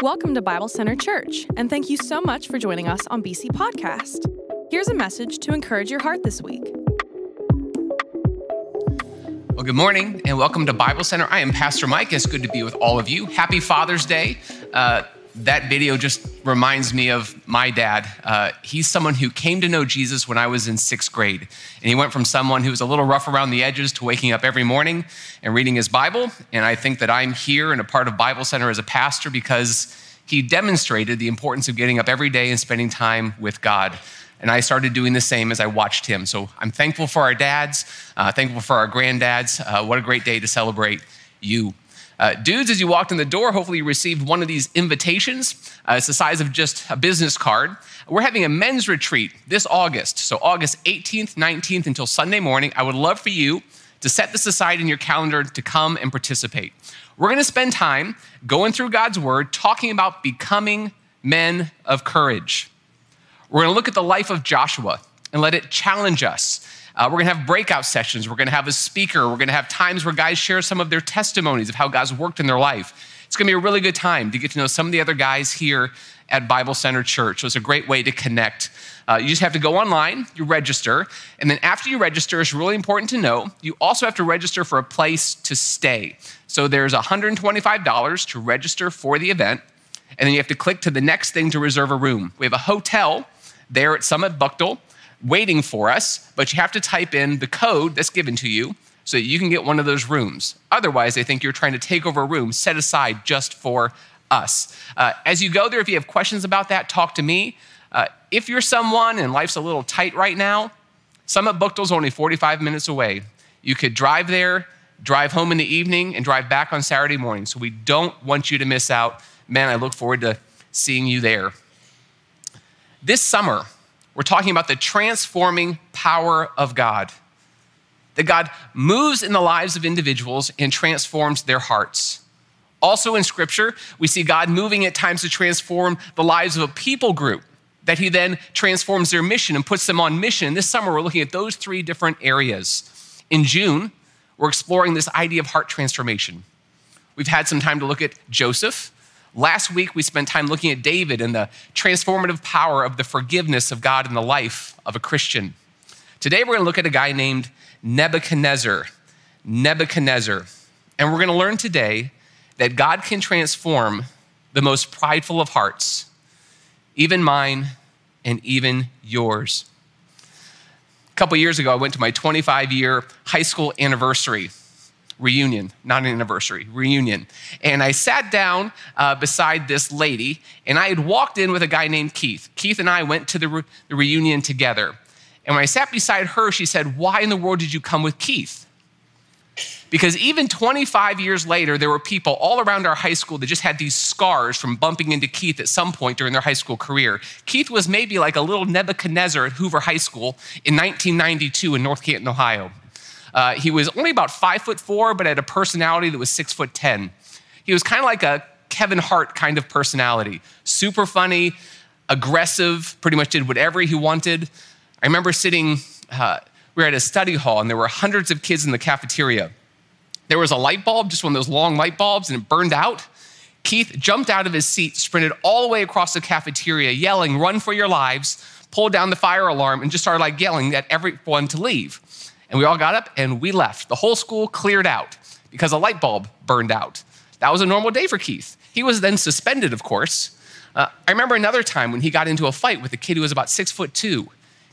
Welcome to Bible Center Church, and thank you so much for joining us on BC Podcast. Here's a message to encourage your heart this week. Well, good morning and welcome to Bible Center. I am Pastor Mike. It's good to be with all of you. Happy Father's Day. Uh, that video just reminds me of my dad. Uh, he's someone who came to know Jesus when I was in sixth grade. And he went from someone who was a little rough around the edges to waking up every morning and reading his Bible. And I think that I'm here and a part of Bible Center as a pastor because he demonstrated the importance of getting up every day and spending time with God. And I started doing the same as I watched him. So I'm thankful for our dads, uh, thankful for our granddads. Uh, what a great day to celebrate you. Uh, dudes, as you walked in the door, hopefully you received one of these invitations. Uh, it's the size of just a business card. We're having a men's retreat this August. So, August 18th, 19th until Sunday morning. I would love for you to set this aside in your calendar to come and participate. We're going to spend time going through God's word, talking about becoming men of courage. We're going to look at the life of Joshua and let it challenge us uh, we're going to have breakout sessions. We're going to have a speaker. We're going to have times where guys share some of their testimonies of how God's worked in their life. It's going to be a really good time to get to know some of the other guys here at Bible Center Church. So it's a great way to connect. Uh, you just have to go online, you register, and then after you register, it's really important to know you also have to register for a place to stay. So there's $125 to register for the event, and then you have to click to the next thing to reserve a room. We have a hotel there at Summit Bechtel waiting for us, but you have to type in the code that's given to you so that you can get one of those rooms. Otherwise, they think you're trying to take over a room set aside just for us. Uh, as you go there, if you have questions about that, talk to me. Uh, if you're someone and life's a little tight right now, Summit Bechtel's only 45 minutes away. You could drive there, drive home in the evening, and drive back on Saturday morning. So we don't want you to miss out. Man, I look forward to seeing you there. This summer, we're talking about the transforming power of God. That God moves in the lives of individuals and transforms their hearts. Also in Scripture, we see God moving at times to transform the lives of a people group, that He then transforms their mission and puts them on mission. This summer, we're looking at those three different areas. In June, we're exploring this idea of heart transformation. We've had some time to look at Joseph Last week, we spent time looking at David and the transformative power of the forgiveness of God in the life of a Christian. Today, we're going to look at a guy named Nebuchadnezzar. Nebuchadnezzar. And we're going to learn today that God can transform the most prideful of hearts, even mine and even yours. A couple years ago, I went to my 25 year high school anniversary reunion, not an anniversary, reunion. And I sat down uh, beside this lady, and I had walked in with a guy named Keith. Keith and I went to the, re- the reunion together. And when I sat beside her, she said, Why in the world did you come with Keith? Because even 25 years later, there were people all around our high school that just had these scars from bumping into Keith at some point during their high school career. Keith was maybe like a little Nebuchadnezzar at Hoover High School in 1992 in North Canton, Ohio. Uh, he was only about five foot four, but had a personality that was six foot 10. He was kind of like a Kevin Hart kind of personality, super funny, aggressive, pretty much did whatever he wanted. I remember sitting, uh, we were at a study hall, and there were hundreds of kids in the cafeteria. There was a light bulb, just one of those long light bulbs, and it burned out. Keith jumped out of his seat, sprinted all the way across the cafeteria, yelling, Run for your lives, pulled down the fire alarm, and just started like yelling at everyone to leave. And we all got up and we left. The whole school cleared out because a light bulb burned out. That was a normal day for Keith. He was then suspended, of course. Uh, I remember another time when he got into a fight with a kid who was about six foot two.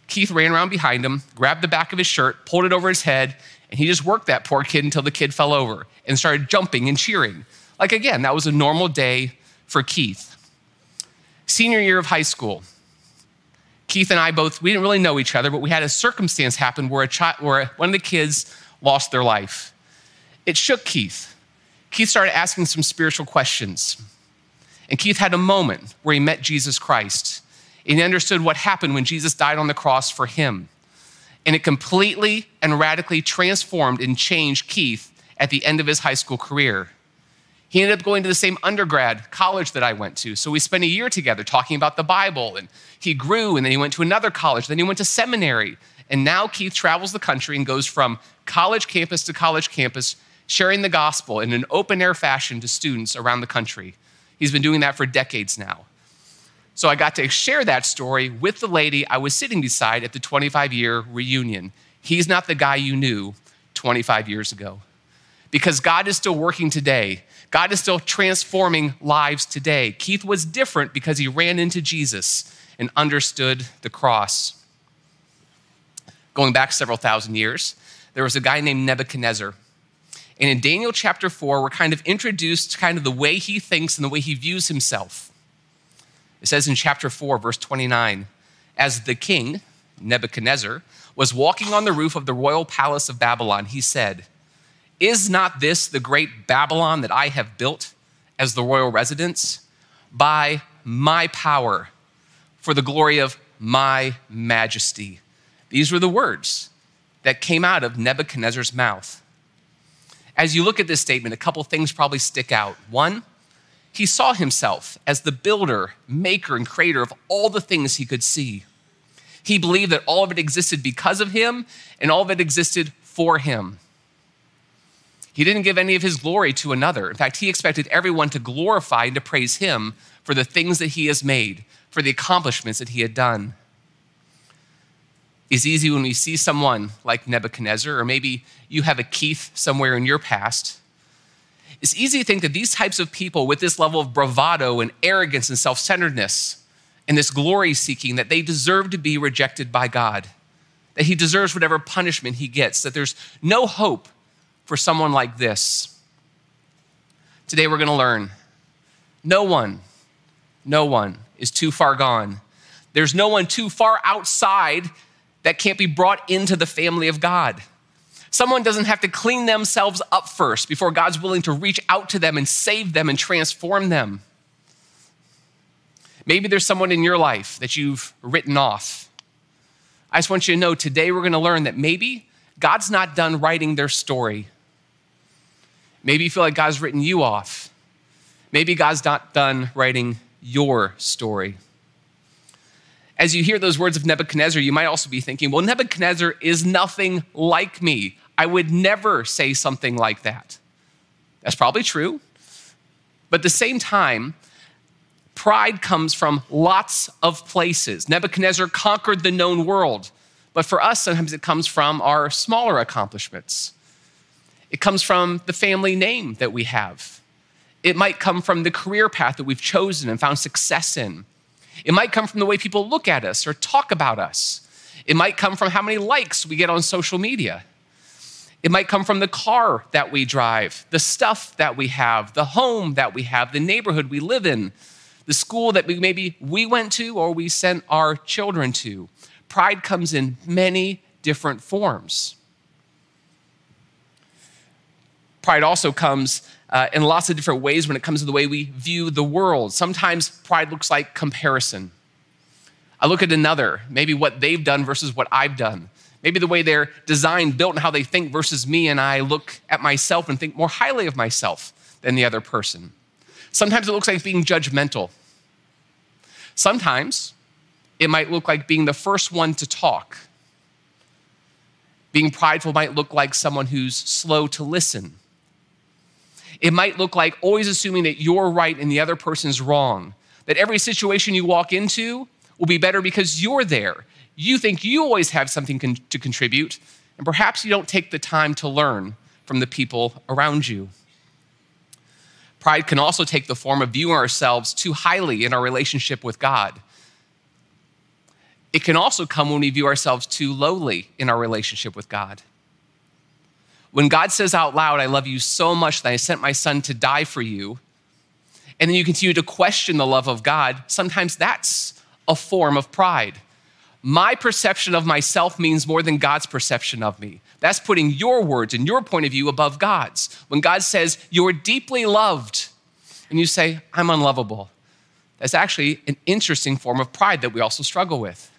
Keith ran around behind him, grabbed the back of his shirt, pulled it over his head, and he just worked that poor kid until the kid fell over and started jumping and cheering. Like, again, that was a normal day for Keith. Senior year of high school, Keith and I both, we didn't really know each other, but we had a circumstance happen where, a child, where one of the kids lost their life. It shook Keith. Keith started asking some spiritual questions. And Keith had a moment where he met Jesus Christ. And he understood what happened when Jesus died on the cross for him. And it completely and radically transformed and changed Keith at the end of his high school career. He ended up going to the same undergrad college that I went to. So we spent a year together talking about the Bible. And he grew, and then he went to another college. Then he went to seminary. And now Keith travels the country and goes from college campus to college campus, sharing the gospel in an open air fashion to students around the country. He's been doing that for decades now. So I got to share that story with the lady I was sitting beside at the 25 year reunion. He's not the guy you knew 25 years ago. Because God is still working today. God is still transforming lives today. Keith was different because he ran into Jesus and understood the cross. Going back several thousand years, there was a guy named Nebuchadnezzar. And in Daniel chapter 4, we're kind of introduced to kind of the way he thinks and the way he views himself. It says in chapter 4, verse 29, as the king, Nebuchadnezzar, was walking on the roof of the royal palace of Babylon, he said, Is not this the great Babylon that I have built as the royal residence? By my power, for the glory of my majesty. These were the words that came out of Nebuchadnezzar's mouth. As you look at this statement, a couple things probably stick out. One, he saw himself as the builder, maker, and creator of all the things he could see. He believed that all of it existed because of him and all of it existed for him. He didn't give any of his glory to another. In fact, he expected everyone to glorify and to praise him for the things that he has made, for the accomplishments that he had done. It's easy when we see someone like Nebuchadnezzar, or maybe you have a Keith somewhere in your past. It's easy to think that these types of people with this level of bravado and arrogance and self centeredness and this glory seeking, that they deserve to be rejected by God, that he deserves whatever punishment he gets, that there's no hope for someone like this. Today we're going to learn no one no one is too far gone. There's no one too far outside that can't be brought into the family of God. Someone doesn't have to clean themselves up first before God's willing to reach out to them and save them and transform them. Maybe there's someone in your life that you've written off. I just want you to know today we're going to learn that maybe God's not done writing their story. Maybe you feel like God's written you off. Maybe God's not done writing your story. As you hear those words of Nebuchadnezzar, you might also be thinking, well, Nebuchadnezzar is nothing like me. I would never say something like that. That's probably true. But at the same time, pride comes from lots of places. Nebuchadnezzar conquered the known world. But for us, sometimes it comes from our smaller accomplishments. It comes from the family name that we have. It might come from the career path that we've chosen and found success in. It might come from the way people look at us or talk about us. It might come from how many likes we get on social media. It might come from the car that we drive, the stuff that we have, the home that we have, the neighborhood we live in, the school that we, maybe we went to or we sent our children to. Pride comes in many different forms. Pride also comes uh, in lots of different ways when it comes to the way we view the world. Sometimes pride looks like comparison. I look at another, maybe what they've done versus what I've done. Maybe the way they're designed, built, and how they think versus me, and I look at myself and think more highly of myself than the other person. Sometimes it looks like being judgmental. Sometimes it might look like being the first one to talk. Being prideful might look like someone who's slow to listen it might look like always assuming that you're right and the other person's wrong, that every situation you walk into will be better because you're there. You think you always have something con- to contribute, and perhaps you don't take the time to learn from the people around you. Pride can also take the form of viewing ourselves too highly in our relationship with God. It can also come when we view ourselves too lowly in our relationship with God. When God says out loud, I love you so much that I sent my son to die for you, and then you continue to question the love of God, sometimes that's a form of pride. My perception of myself means more than God's perception of me. That's putting your words and your point of view above God's. When God says, You're deeply loved, and you say, I'm unlovable, that's actually an interesting form of pride that we also struggle with.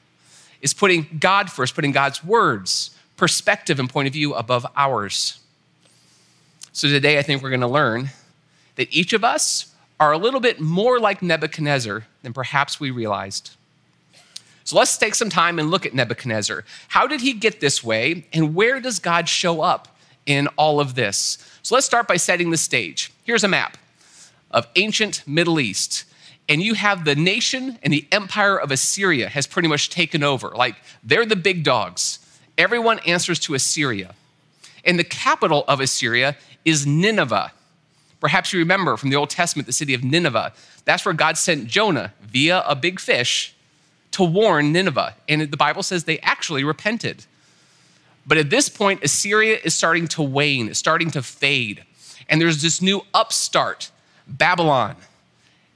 Is putting God first, putting God's words perspective and point of view above ours. So today, I think we're going to learn that each of us are a little bit more like Nebuchadnezzar than perhaps we realized. So let's take some time and look at Nebuchadnezzar. How did he get this way, and where does God show up in all of this? So let's start by setting the stage. Here's a map. of ancient Middle East, and you have the nation and the empire of Assyria has pretty much taken over. Like they're the big dogs. Everyone answers to Assyria. And the capital of Assyria is Nineveh. Perhaps you remember from the Old Testament the city of Nineveh. That's where God sent Jonah via a big fish to warn Nineveh. And the Bible says they actually repented. But at this point, Assyria is starting to wane, it's starting to fade. And there's this new upstart, Babylon,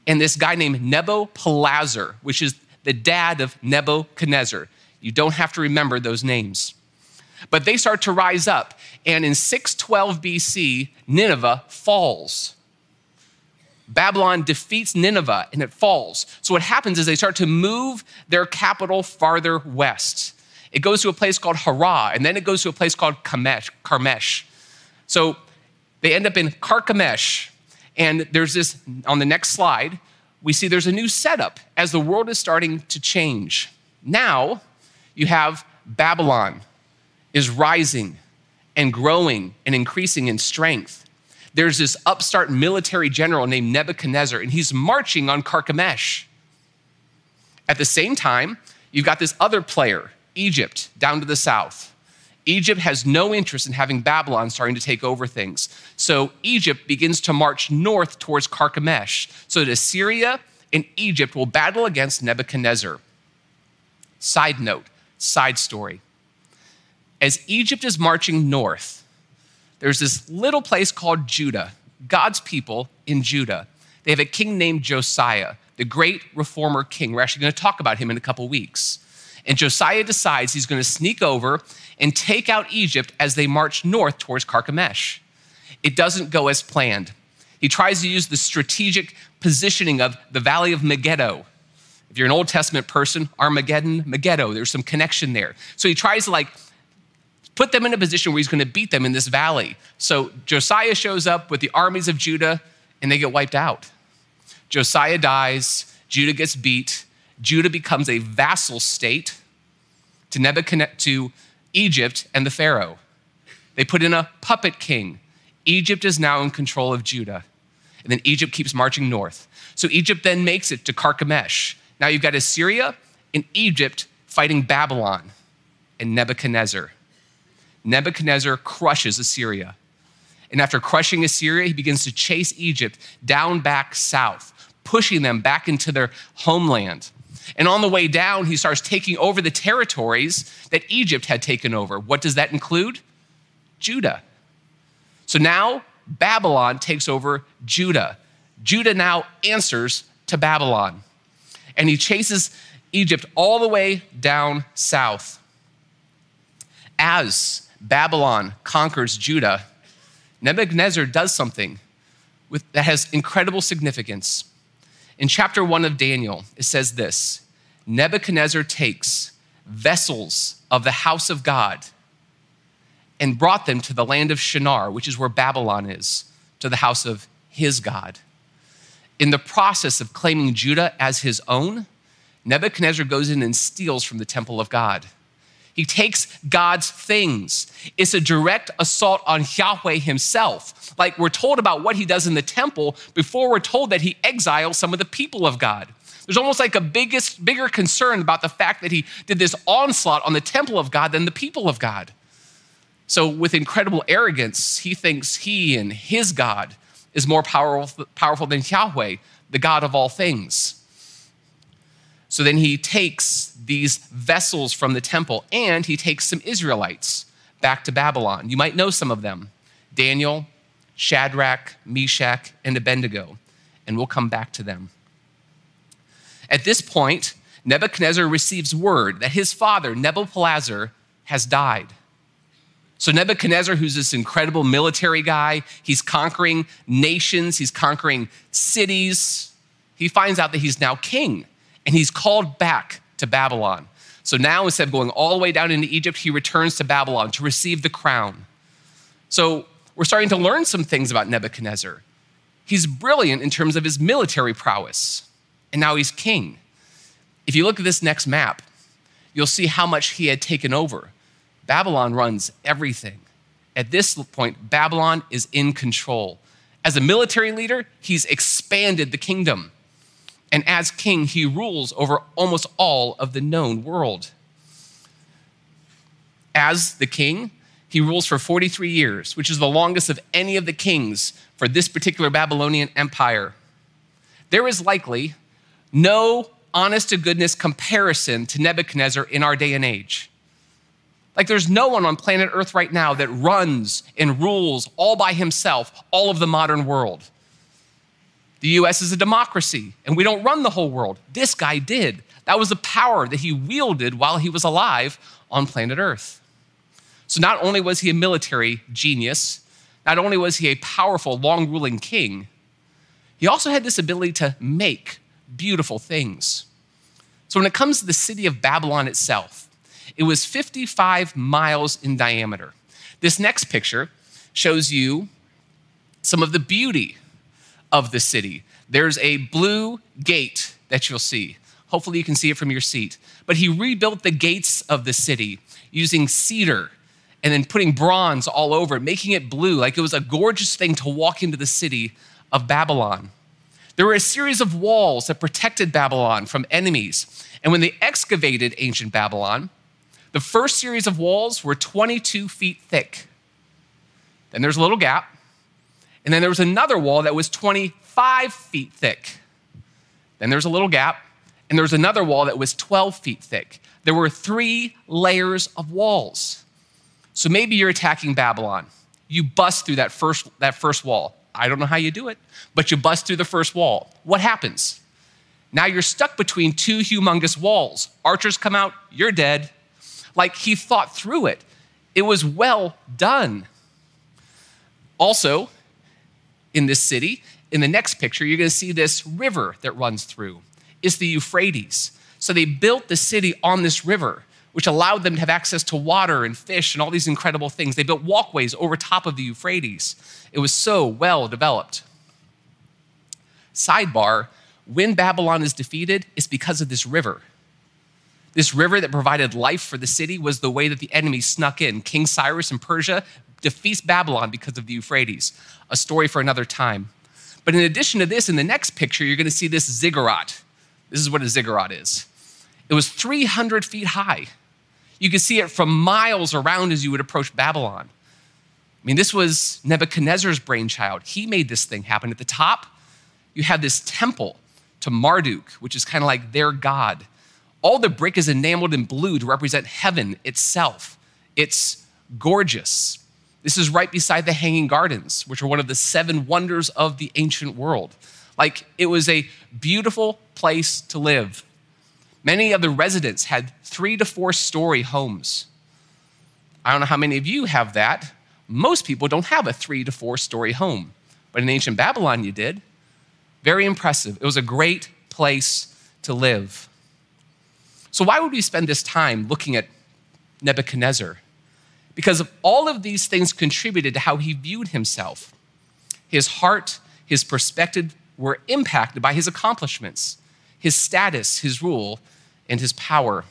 and this guy named Nebuchadnezzar, which is the dad of Nebuchadnezzar. You don't have to remember those names. But they start to rise up. And in 612 BC, Nineveh falls. Babylon defeats Nineveh and it falls. So what happens is they start to move their capital farther west. It goes to a place called Haran, and then it goes to a place called Kamesh, Carmesh. So they end up in Carchemish, and there's this on the next slide, we see there's a new setup as the world is starting to change. Now you have Babylon is rising and growing and increasing in strength. There's this upstart military general named Nebuchadnezzar, and he's marching on Carchemish. At the same time, you've got this other player, Egypt, down to the south. Egypt has no interest in having Babylon starting to take over things. So Egypt begins to march north towards Carchemish so that Assyria and Egypt will battle against Nebuchadnezzar. Side note, side story. As Egypt is marching north, there's this little place called Judah, God's people in Judah. They have a king named Josiah, the great reformer king. We're actually going to talk about him in a couple weeks. And Josiah decides he's going to sneak over and take out Egypt as they march north towards Carchemish. It doesn't go as planned. He tries to use the strategic positioning of the Valley of Megiddo. If you're an Old Testament person, Armageddon, Megiddo, there's some connection there. So he tries to like put them in a position where he's going to beat them in this valley. So Josiah shows up with the armies of Judah and they get wiped out. Josiah dies, Judah gets beat, Judah becomes a vassal state to Nebuchadnezzar to Egypt and the Pharaoh. They put in a puppet king. Egypt is now in control of Judah. And then Egypt keeps marching north. So Egypt then makes it to Carchemish. Now you've got Assyria and Egypt fighting Babylon and Nebuchadnezzar. Nebuchadnezzar crushes Assyria. And after crushing Assyria, he begins to chase Egypt down back south, pushing them back into their homeland. And on the way down, he starts taking over the territories that Egypt had taken over. What does that include? Judah. So now Babylon takes over Judah. Judah now answers to Babylon. And he chases Egypt all the way down south. As Babylon conquers Judah, Nebuchadnezzar does something with, that has incredible significance. In chapter one of Daniel, it says this Nebuchadnezzar takes vessels of the house of God and brought them to the land of Shinar, which is where Babylon is, to the house of his God. In the process of claiming Judah as his own, Nebuchadnezzar goes in and steals from the temple of God. He takes God's things. It's a direct assault on Yahweh himself. Like we're told about what he does in the temple before we're told that he exiles some of the people of God. There's almost like a biggest, bigger concern about the fact that he did this onslaught on the temple of God than the people of God. So, with incredible arrogance, he thinks he and his God is more powerful, powerful than Yahweh, the God of all things. So then he takes these vessels from the temple and he takes some Israelites back to Babylon. You might know some of them Daniel, Shadrach, Meshach, and Abednego. And we'll come back to them. At this point, Nebuchadnezzar receives word that his father, Nebuchadnezzar, has died. So, Nebuchadnezzar, who's this incredible military guy, he's conquering nations, he's conquering cities. He finds out that he's now king and he's called back to Babylon. So now, instead of going all the way down into Egypt, he returns to Babylon to receive the crown. So we're starting to learn some things about Nebuchadnezzar. He's brilliant in terms of his military prowess, and now he's king. If you look at this next map, you'll see how much he had taken over. Babylon runs everything. At this point, Babylon is in control. As a military leader, he's expanded the kingdom. And as king, he rules over almost all of the known world. As the king, he rules for 43 years, which is the longest of any of the kings for this particular Babylonian empire. There is likely no honest to goodness comparison to Nebuchadnezzar in our day and age. Like, there's no one on planet Earth right now that runs and rules all by himself all of the modern world. The US is a democracy, and we don't run the whole world. This guy did. That was the power that he wielded while he was alive on planet Earth. So, not only was he a military genius, not only was he a powerful, long ruling king, he also had this ability to make beautiful things. So, when it comes to the city of Babylon itself, it was 55 miles in diameter. This next picture shows you some of the beauty of the city. There's a blue gate that you'll see. Hopefully, you can see it from your seat. But he rebuilt the gates of the city using cedar and then putting bronze all over it, making it blue, like it was a gorgeous thing to walk into the city of Babylon. There were a series of walls that protected Babylon from enemies. And when they excavated ancient Babylon, the first series of walls were 22 feet thick. Then there's a little gap. And then there was another wall that was 25 feet thick. Then there's a little gap. And there was another wall that was 12 feet thick. There were three layers of walls. So maybe you're attacking Babylon. You bust through that first, that first wall. I don't know how you do it, but you bust through the first wall. What happens? Now you're stuck between two humongous walls. Archers come out, you're dead. Like he thought through it. It was well done. Also, in this city, in the next picture, you're going to see this river that runs through. It's the Euphrates. So they built the city on this river, which allowed them to have access to water and fish and all these incredible things. They built walkways over top of the Euphrates. It was so well developed. Sidebar when Babylon is defeated, it's because of this river. This river that provided life for the city was the way that the enemy snuck in. King Cyrus in Persia defeats Babylon because of the Euphrates. A story for another time. But in addition to this, in the next picture, you're going to see this ziggurat. This is what a ziggurat is. It was 300 feet high. You could see it from miles around as you would approach Babylon. I mean, this was Nebuchadnezzar's brainchild. He made this thing happen. At the top, you have this temple to Marduk, which is kind of like their god. All the brick is enameled in blue to represent heaven itself. It's gorgeous. This is right beside the Hanging Gardens, which are one of the seven wonders of the ancient world. Like, it was a beautiful place to live. Many of the residents had three to four story homes. I don't know how many of you have that. Most people don't have a three to four story home, but in ancient Babylon, you did. Very impressive. It was a great place to live. So, why would we spend this time looking at Nebuchadnezzar? Because all of these things contributed to how he viewed himself. His heart, his perspective were impacted by his accomplishments, his status, his rule, and his power.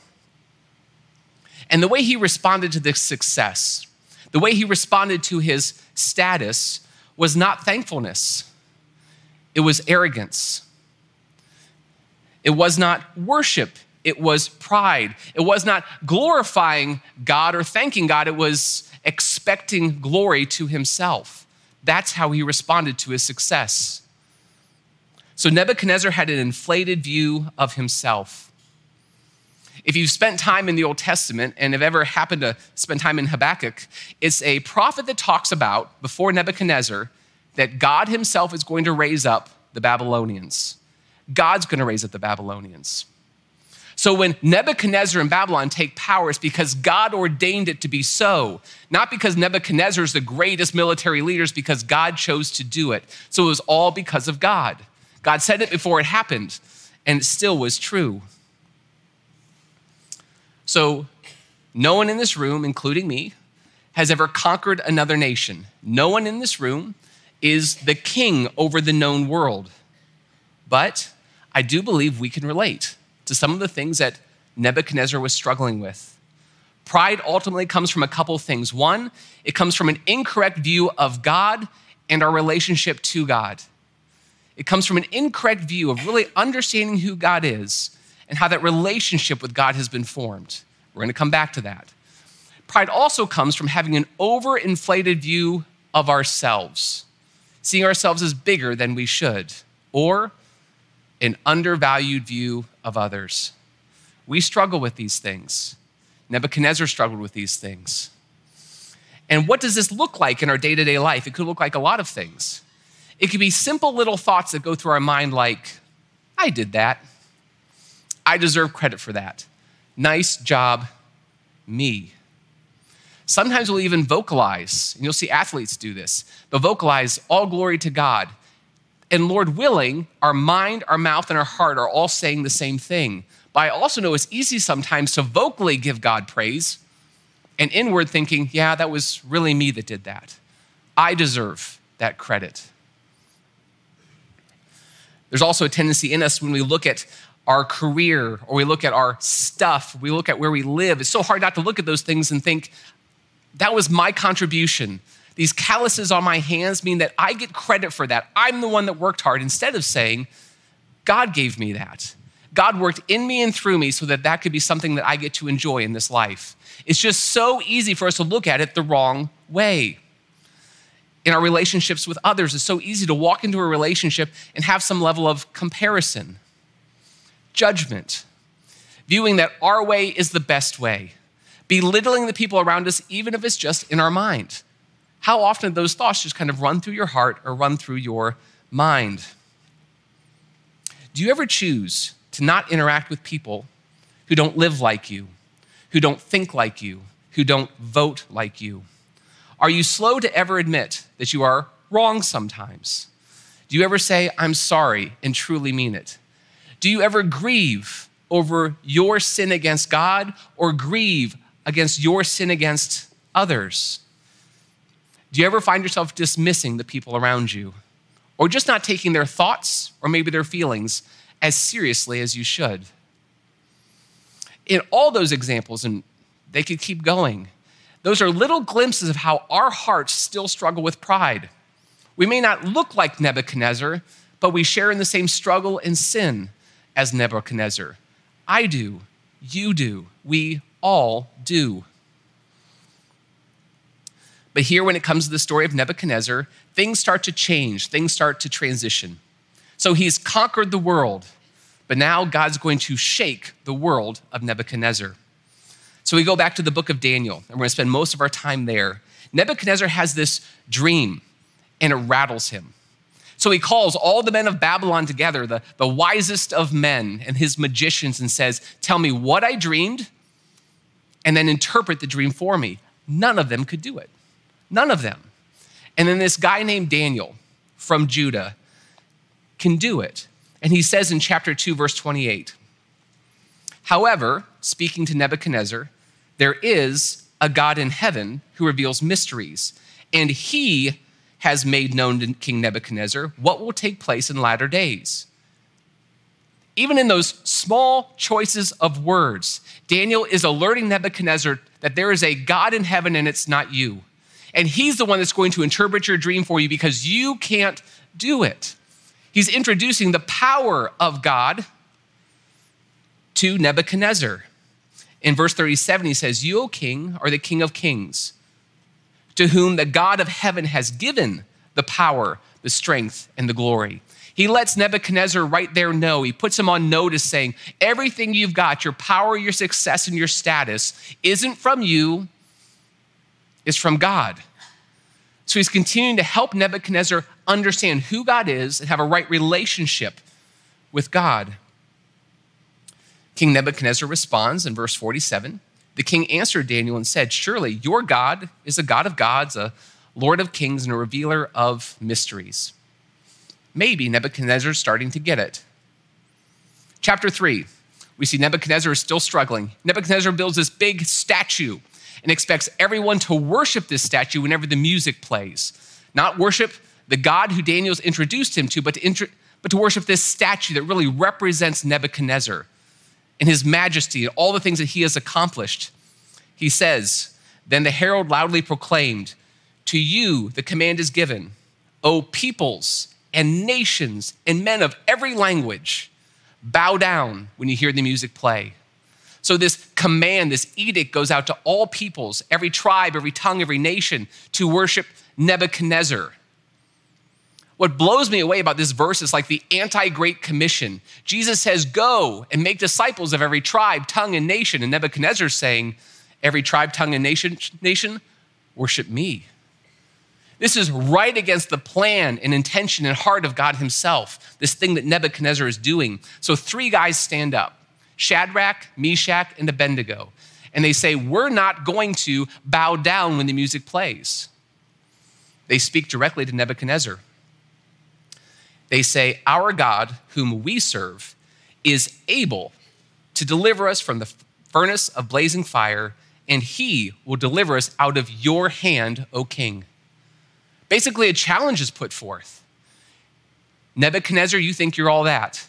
And the way he responded to this success, the way he responded to his status, was not thankfulness it was arrogance. It was not worship, it was pride. It was not glorifying God or thanking God, it was expecting glory to himself. That's how he responded to his success. So Nebuchadnezzar had an inflated view of himself. If you've spent time in the Old Testament and have ever happened to spend time in Habakkuk, it's a prophet that talks about, before Nebuchadnezzar, that God himself is going to raise up the Babylonians. God's going to raise up the Babylonians. So when Nebuchadnezzar and Babylon take power, it's because God ordained it to be so. Not because Nebuchadnezzar is the greatest military leader, it's because God chose to do it. So it was all because of God. God said it before it happened, and it still was true. So no one in this room, including me, has ever conquered another nation. No one in this room is the king over the known world. But I do believe we can relate to some of the things that Nebuchadnezzar was struggling with. Pride ultimately comes from a couple things. One, it comes from an incorrect view of God and our relationship to God. It comes from an incorrect view of really understanding who God is and how that relationship with God has been formed. We're going to come back to that. Pride also comes from having an overinflated view of ourselves, seeing ourselves as bigger than we should, or an undervalued view of others. We struggle with these things. Nebuchadnezzar struggled with these things. And what does this look like in our day to day life? It could look like a lot of things. It could be simple little thoughts that go through our mind, like, I did that. I deserve credit for that. Nice job, me. Sometimes we'll even vocalize, and you'll see athletes do this. They'll vocalize, All glory to God. And Lord willing, our mind, our mouth, and our heart are all saying the same thing. But I also know it's easy sometimes to vocally give God praise and inward thinking, yeah, that was really me that did that. I deserve that credit. There's also a tendency in us when we look at our career or we look at our stuff, we look at where we live. It's so hard not to look at those things and think, that was my contribution. These calluses on my hands mean that I get credit for that. I'm the one that worked hard instead of saying, God gave me that. God worked in me and through me so that that could be something that I get to enjoy in this life. It's just so easy for us to look at it the wrong way. In our relationships with others, it's so easy to walk into a relationship and have some level of comparison, judgment, viewing that our way is the best way belittling the people around us, even if it's just in our mind. How often those thoughts just kind of run through your heart or run through your mind? Do you ever choose to not interact with people who don't live like you, who don't think like you, who don't vote like you? Are you slow to ever admit that you are wrong sometimes? Do you ever say, I'm sorry, and truly mean it? Do you ever grieve over your sin against God or grieve against your sin against others? Do you ever find yourself dismissing the people around you? Or just not taking their thoughts or maybe their feelings as seriously as you should? In all those examples, and they could keep going, those are little glimpses of how our hearts still struggle with pride. We may not look like Nebuchadnezzar, but we share in the same struggle and sin as Nebuchadnezzar. I do, you do, we all do. But here, when it comes to the story of Nebuchadnezzar, things start to change, things start to transition. So he's conquered the world, but now God's going to shake the world of Nebuchadnezzar. So we go back to the book of Daniel, and we're going to spend most of our time there. Nebuchadnezzar has this dream, and it rattles him. So he calls all the men of Babylon together, the, the wisest of men and his magicians, and says, Tell me what I dreamed and then interpret the dream for me. None of them could do it. None of them. And then this guy named Daniel from Judah can do it. And he says in chapter 2, verse 28 However, speaking to Nebuchadnezzar, there is a God in heaven who reveals mysteries, and he has made known to King Nebuchadnezzar what will take place in latter days even in those small choices of words, Daniel is alerting Nebuchadnezzar that there is a God in heaven and it's not you. And he's the one that's going to interpret your dream for you because you can't do it. He's introducing the power of God to Nebuchadnezzar. In verse 37, he says, You, O king, are the king of kings, to whom the God of heaven has given the power, the strength, and the glory. He lets Nebuchadnezzar right there know. He puts him on notice saying, Everything you've got, your power, your success, and your status, isn't from you, it's from God. So he's continuing to help Nebuchadnezzar understand who God is and have a right relationship with God. King Nebuchadnezzar responds in verse 47. The king answered Daniel and said, Surely your God is a God of gods, a Lord of kings, and a revealer of mysteries. Maybe Nebuchadnezzar's starting to get it. Chapter 3, we see Nebuchadnezzar is still struggling. Nebuchadnezzar builds this big statue and expects everyone to worship this statue whenever the music plays. Not worship the God who Daniel's introduced him to, but to, but to worship this statue that really represents Nebuchadnezzar and his majesty and all the things that he has accomplished. He says, Then the herald loudly proclaimed, To you the command is given O peoples and nations and men of every language, bow down when you hear the music play. So, this command, this edict goes out to all peoples, every tribe, every tongue, every nation to worship Nebuchadnezzar. What blows me away about this verse is like the anti Great Commission. Jesus says, Go and make disciples of every tribe, tongue, and nation. And Nebuchadnezzar saying, Every tribe, tongue, and nation, nation worship me. This is right against the plan and intention and heart of God Himself, this thing that Nebuchadnezzar is doing. So, three guys stand up Shadrach, Meshach, and Abednego. And they say, We're not going to bow down when the music plays. They speak directly to Nebuchadnezzar. They say, Our God, whom we serve, is able to deliver us from the furnace of blazing fire, and he will deliver us out of your hand, O king. Basically, a challenge is put forth. Nebuchadnezzar, you think you're all that.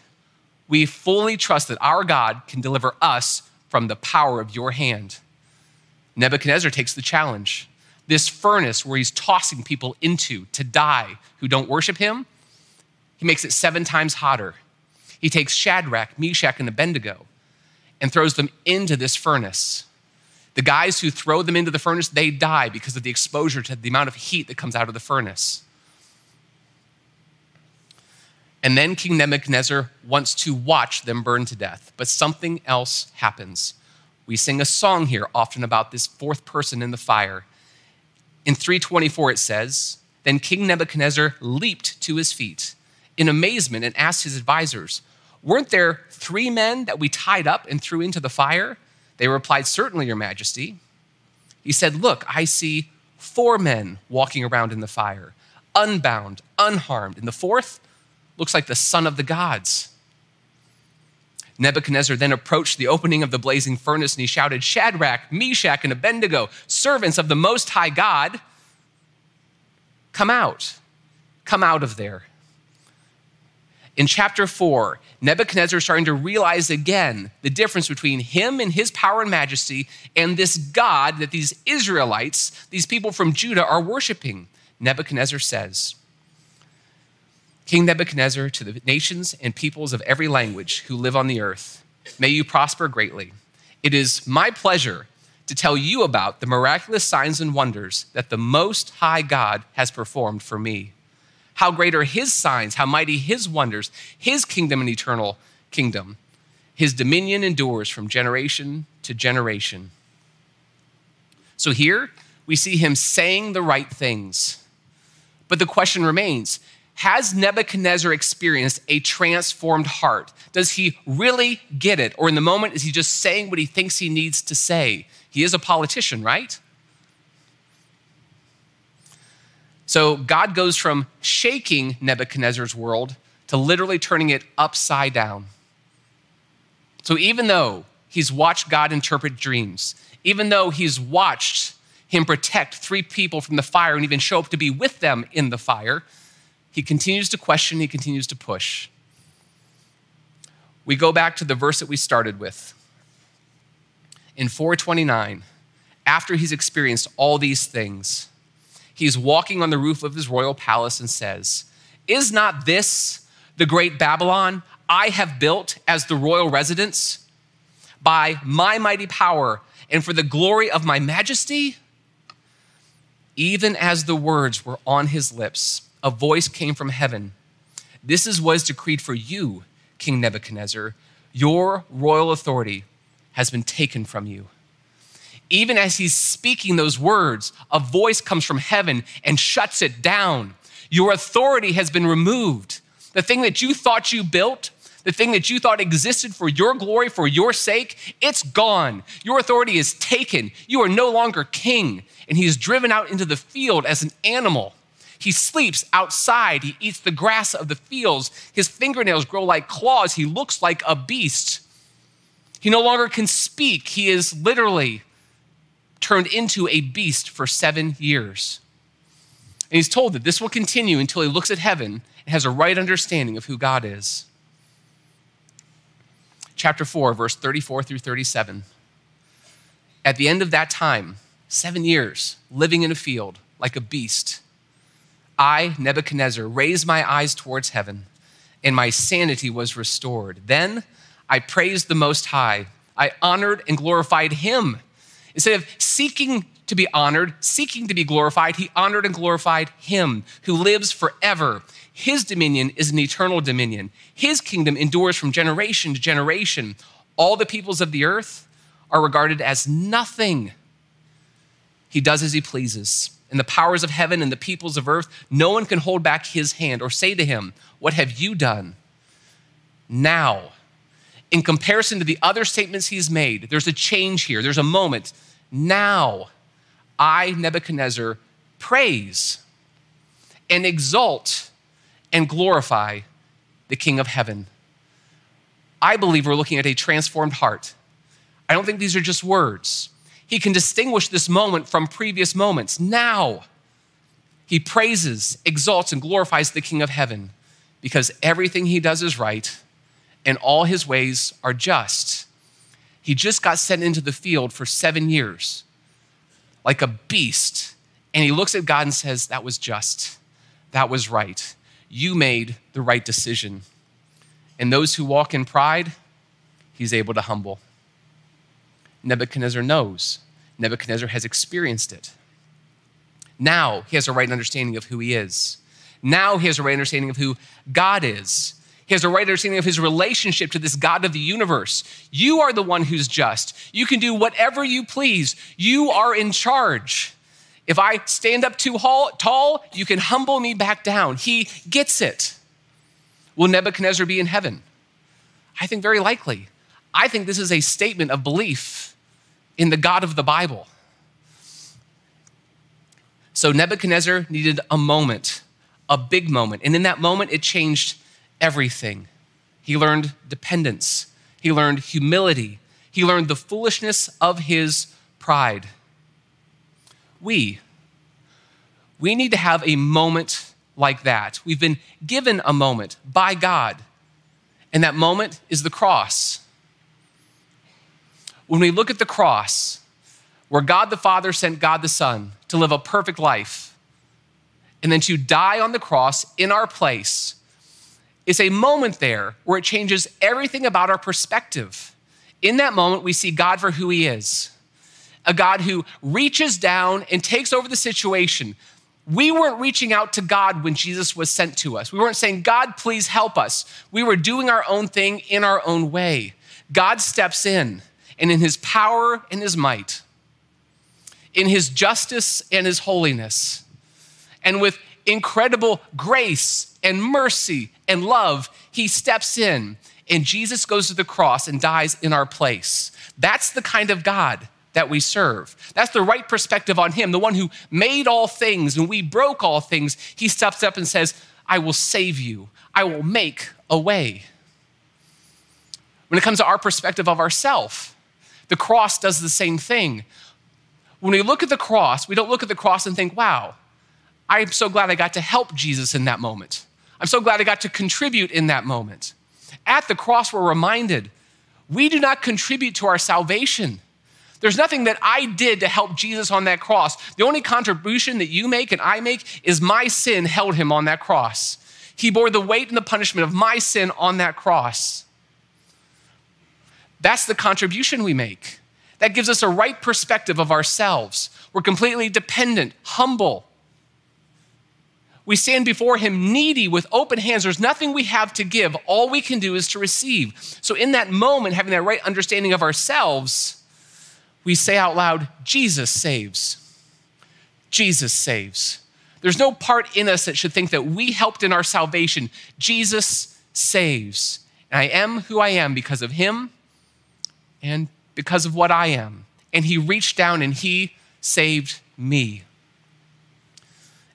We fully trust that our God can deliver us from the power of your hand. Nebuchadnezzar takes the challenge. This furnace where he's tossing people into to die who don't worship him, he makes it seven times hotter. He takes Shadrach, Meshach, and Abednego and throws them into this furnace. The guys who throw them into the furnace, they die because of the exposure to the amount of heat that comes out of the furnace. And then King Nebuchadnezzar wants to watch them burn to death. But something else happens. We sing a song here often about this fourth person in the fire. In 324, it says, Then King Nebuchadnezzar leaped to his feet in amazement and asked his advisors, Weren't there three men that we tied up and threw into the fire? They replied, Certainly, Your Majesty. He said, Look, I see four men walking around in the fire, unbound, unharmed. And the fourth looks like the son of the gods. Nebuchadnezzar then approached the opening of the blazing furnace and he shouted, Shadrach, Meshach, and Abednego, servants of the Most High God, come out. Come out of there. In chapter four, Nebuchadnezzar is starting to realize again the difference between him and his power and majesty and this God that these Israelites, these people from Judah, are worshiping. Nebuchadnezzar says, King Nebuchadnezzar, to the nations and peoples of every language who live on the earth, may you prosper greatly. It is my pleasure to tell you about the miraculous signs and wonders that the Most High God has performed for me. How great are his signs, how mighty his wonders, his kingdom and eternal kingdom. His dominion endures from generation to generation. So here we see him saying the right things. But the question remains Has Nebuchadnezzar experienced a transformed heart? Does he really get it? Or in the moment, is he just saying what he thinks he needs to say? He is a politician, right? So God goes from shaking Nebuchadnezzar's world to literally turning it upside down. So even though he's watched God interpret dreams, even though he's watched him protect three people from the fire and even show up to be with them in the fire, he continues to question, he continues to push. We go back to the verse that we started with. In 429, after he's experienced all these things, he's walking on the roof of his royal palace and says, Is not this the great Babylon I have built as the royal residence? By my mighty power and for the glory of my majesty? Even as the words were on his lips, a voice came from heaven. This is what is decreed for you, King Nebuchadnezzar. Your royal authority has been taken from you even as he's speaking those words, a voice comes from heaven and shuts it down. Your authority has been removed. The thing that you thought you built, the thing that you thought existed for your glory, for your sake, it's gone. Your authority is taken. You are no longer king. And he is driven out into the field as an animal. He sleeps outside. He eats the grass of the fields. His fingernails grow like claws. He looks like a beast. He no longer can speak. He is literally turned into a beast for seven years. And he's told that this will continue until he looks at heaven and has a right understanding of who God is. Chapter 4, verse 34 through 37. At the end of that time, seven years, living in a field like a beast, I, Nebuchadnezzar, raised my eyes towards heaven, and my sanity was restored. Then I praised the Most High. I honored and glorified him. Instead of seeking to be honored, seeking to be glorified, he honored and glorified him who lives forever. His dominion is an eternal dominion. His kingdom endures from generation to generation. All the peoples of the earth are regarded as nothing. He does as he pleases and the powers of heaven and the peoples of earth, no one can hold back his hand or say to him, What have you done? Now, in comparison to the other statements he's made, there's a change here, there's a moment. Now, I, Nebuchadnezzar, praise and exalt and glorify the King of heaven. I believe we're looking at a transformed heart. I don't think these are just words. He can distinguish this moment from previous moments. Now, he praises, exalts, and glorifies the King of heaven because everything he does is right and all his ways are just. He just got sent into the field for seven years like a beast. And he looks at God and says, That was just. That was right. You made the right decision. And those who walk in pride, he's able to humble. Nebuchadnezzar knows. Nebuchadnezzar has experienced it. Now he has a right understanding of who he is. Now he has a right understanding of who God is. He has a right understanding of his relationship to this God of the universe. You are the one who's just. You can do whatever you please. You are in charge. If I stand up too tall, you can humble me back down. He gets it. Will Nebuchadnezzar be in heaven? I think very likely. I think this is a statement of belief in the God of the Bible. So Nebuchadnezzar needed a moment, a big moment. And in that moment, it changed everything. He learned dependence, he learned humility, he learned the foolishness of his pride. We, we need to have a moment like that. We've been given a moment by God, and that moment is the cross. When we look at the cross, where God the Father sent God the Son to live a perfect life and then to die on the cross in our place, is a moment there where it changes everything about our perspective. In that moment, we see God for who He is a God who reaches down and takes over the situation. We weren't reaching out to God when Jesus was sent to us. We weren't saying, God, please help us. We were doing our own thing in our own way. God steps in and in his power and his might, in his justice and his holiness, and with incredible grace and mercy and love, he steps in and Jesus goes to the cross and dies in our place. That's the kind of God that we serve. That's the right perspective on him, the one who made all things and we broke all things. He steps up and says, I will save you, I will make a way. When it comes to our perspective of ourself, the cross does the same thing. When we look at the cross, we don't look at the cross and think, wow, I'm so glad I got to help Jesus in that moment. I'm so glad I got to contribute in that moment. At the cross, we're reminded we do not contribute to our salvation. There's nothing that I did to help Jesus on that cross. The only contribution that you make and I make is my sin held him on that cross. He bore the weight and the punishment of my sin on that cross. That's the contribution we make. That gives us a right perspective of ourselves. We're completely dependent, humble. We stand before Him needy with open hands. There's nothing we have to give. All we can do is to receive. So, in that moment, having that right understanding of ourselves, we say out loud, Jesus saves. Jesus saves. There's no part in us that should think that we helped in our salvation. Jesus saves. And I am who I am because of Him and because of what I am. And he reached down and he saved me.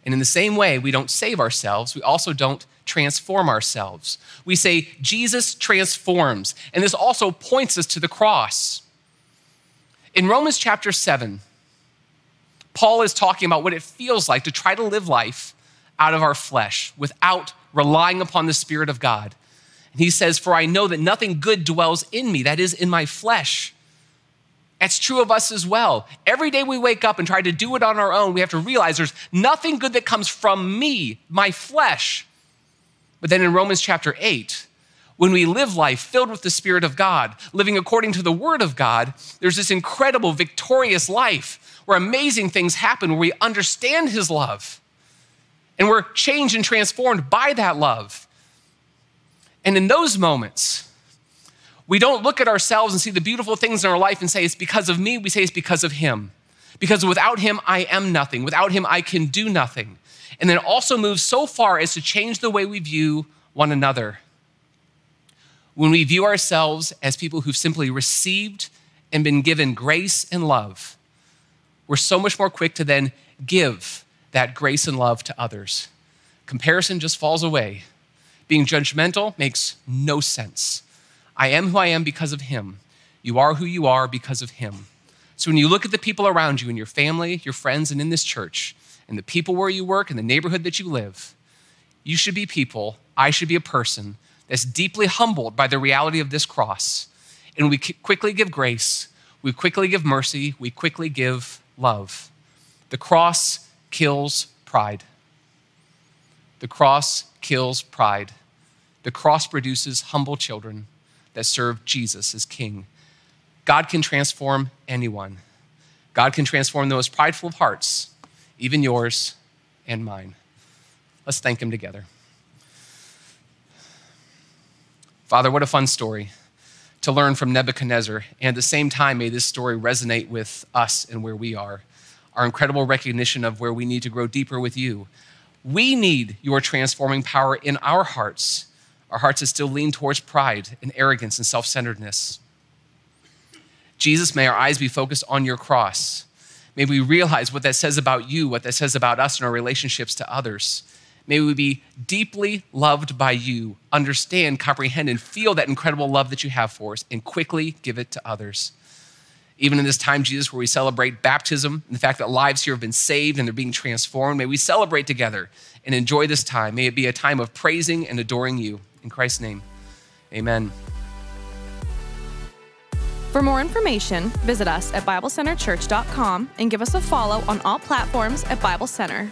And in the same way, we don't save ourselves, we also don't transform ourselves. We say, Jesus transforms. And this also points us to the cross. In Romans chapter 7, Paul is talking about what it feels like to try to live life out of our flesh without relying upon the Spirit of God. He says, For I know that nothing good dwells in me, that is, in my flesh. That's true of us as well. Every day we wake up and try to do it on our own, we have to realize there's nothing good that comes from me, my flesh. But then in Romans chapter 8, when we live life filled with the Spirit of God, living according to the Word of God, there's this incredible, victorious life where amazing things happen, where we understand His love. And we're changed and transformed by that love. And in those moments, we don't look at ourselves and see the beautiful things in our life and say, it's because of me. We say, it's because of Him. Because without Him, I am nothing. Without Him, I can do nothing. And then also move so far as to change the way we view one another. When we view ourselves as people who've simply received and been given grace and love, we're so much more quick to then give that grace and love to others. Comparison just falls away. Being judgmental makes no sense. I am who I am because of Him. You are who you are because of Him. So when you look at the people around you in your family, your friends, and in this church, and the people where you work, and the neighborhood that you live, you should be people, I should be a person that's deeply humbled by the reality of this cross. And we quickly give grace, we quickly give mercy, we quickly give love. The cross kills pride. The cross kills pride. The cross produces humble children that serve Jesus as King. God can transform anyone. God can transform those prideful of hearts, even yours and mine. Let's thank Him together. Father, what a fun story to learn from Nebuchadnezzar. And at the same time, may this story resonate with us and where we are. Our incredible recognition of where we need to grow deeper with you. We need your transforming power in our hearts our hearts that still lean towards pride and arrogance and self centeredness. Jesus, may our eyes be focused on your cross. May we realize what that says about you, what that says about us and our relationships to others. May we be deeply loved by you, understand, comprehend, and feel that incredible love that you have for us, and quickly give it to others. Even in this time, Jesus, where we celebrate baptism and the fact that lives here have been saved and they're being transformed, may we celebrate together and enjoy this time. May it be a time of praising and adoring you. In Christ's name, amen. For more information, visit us at BibleCenterChurch.com and give us a follow on all platforms at Bible Center.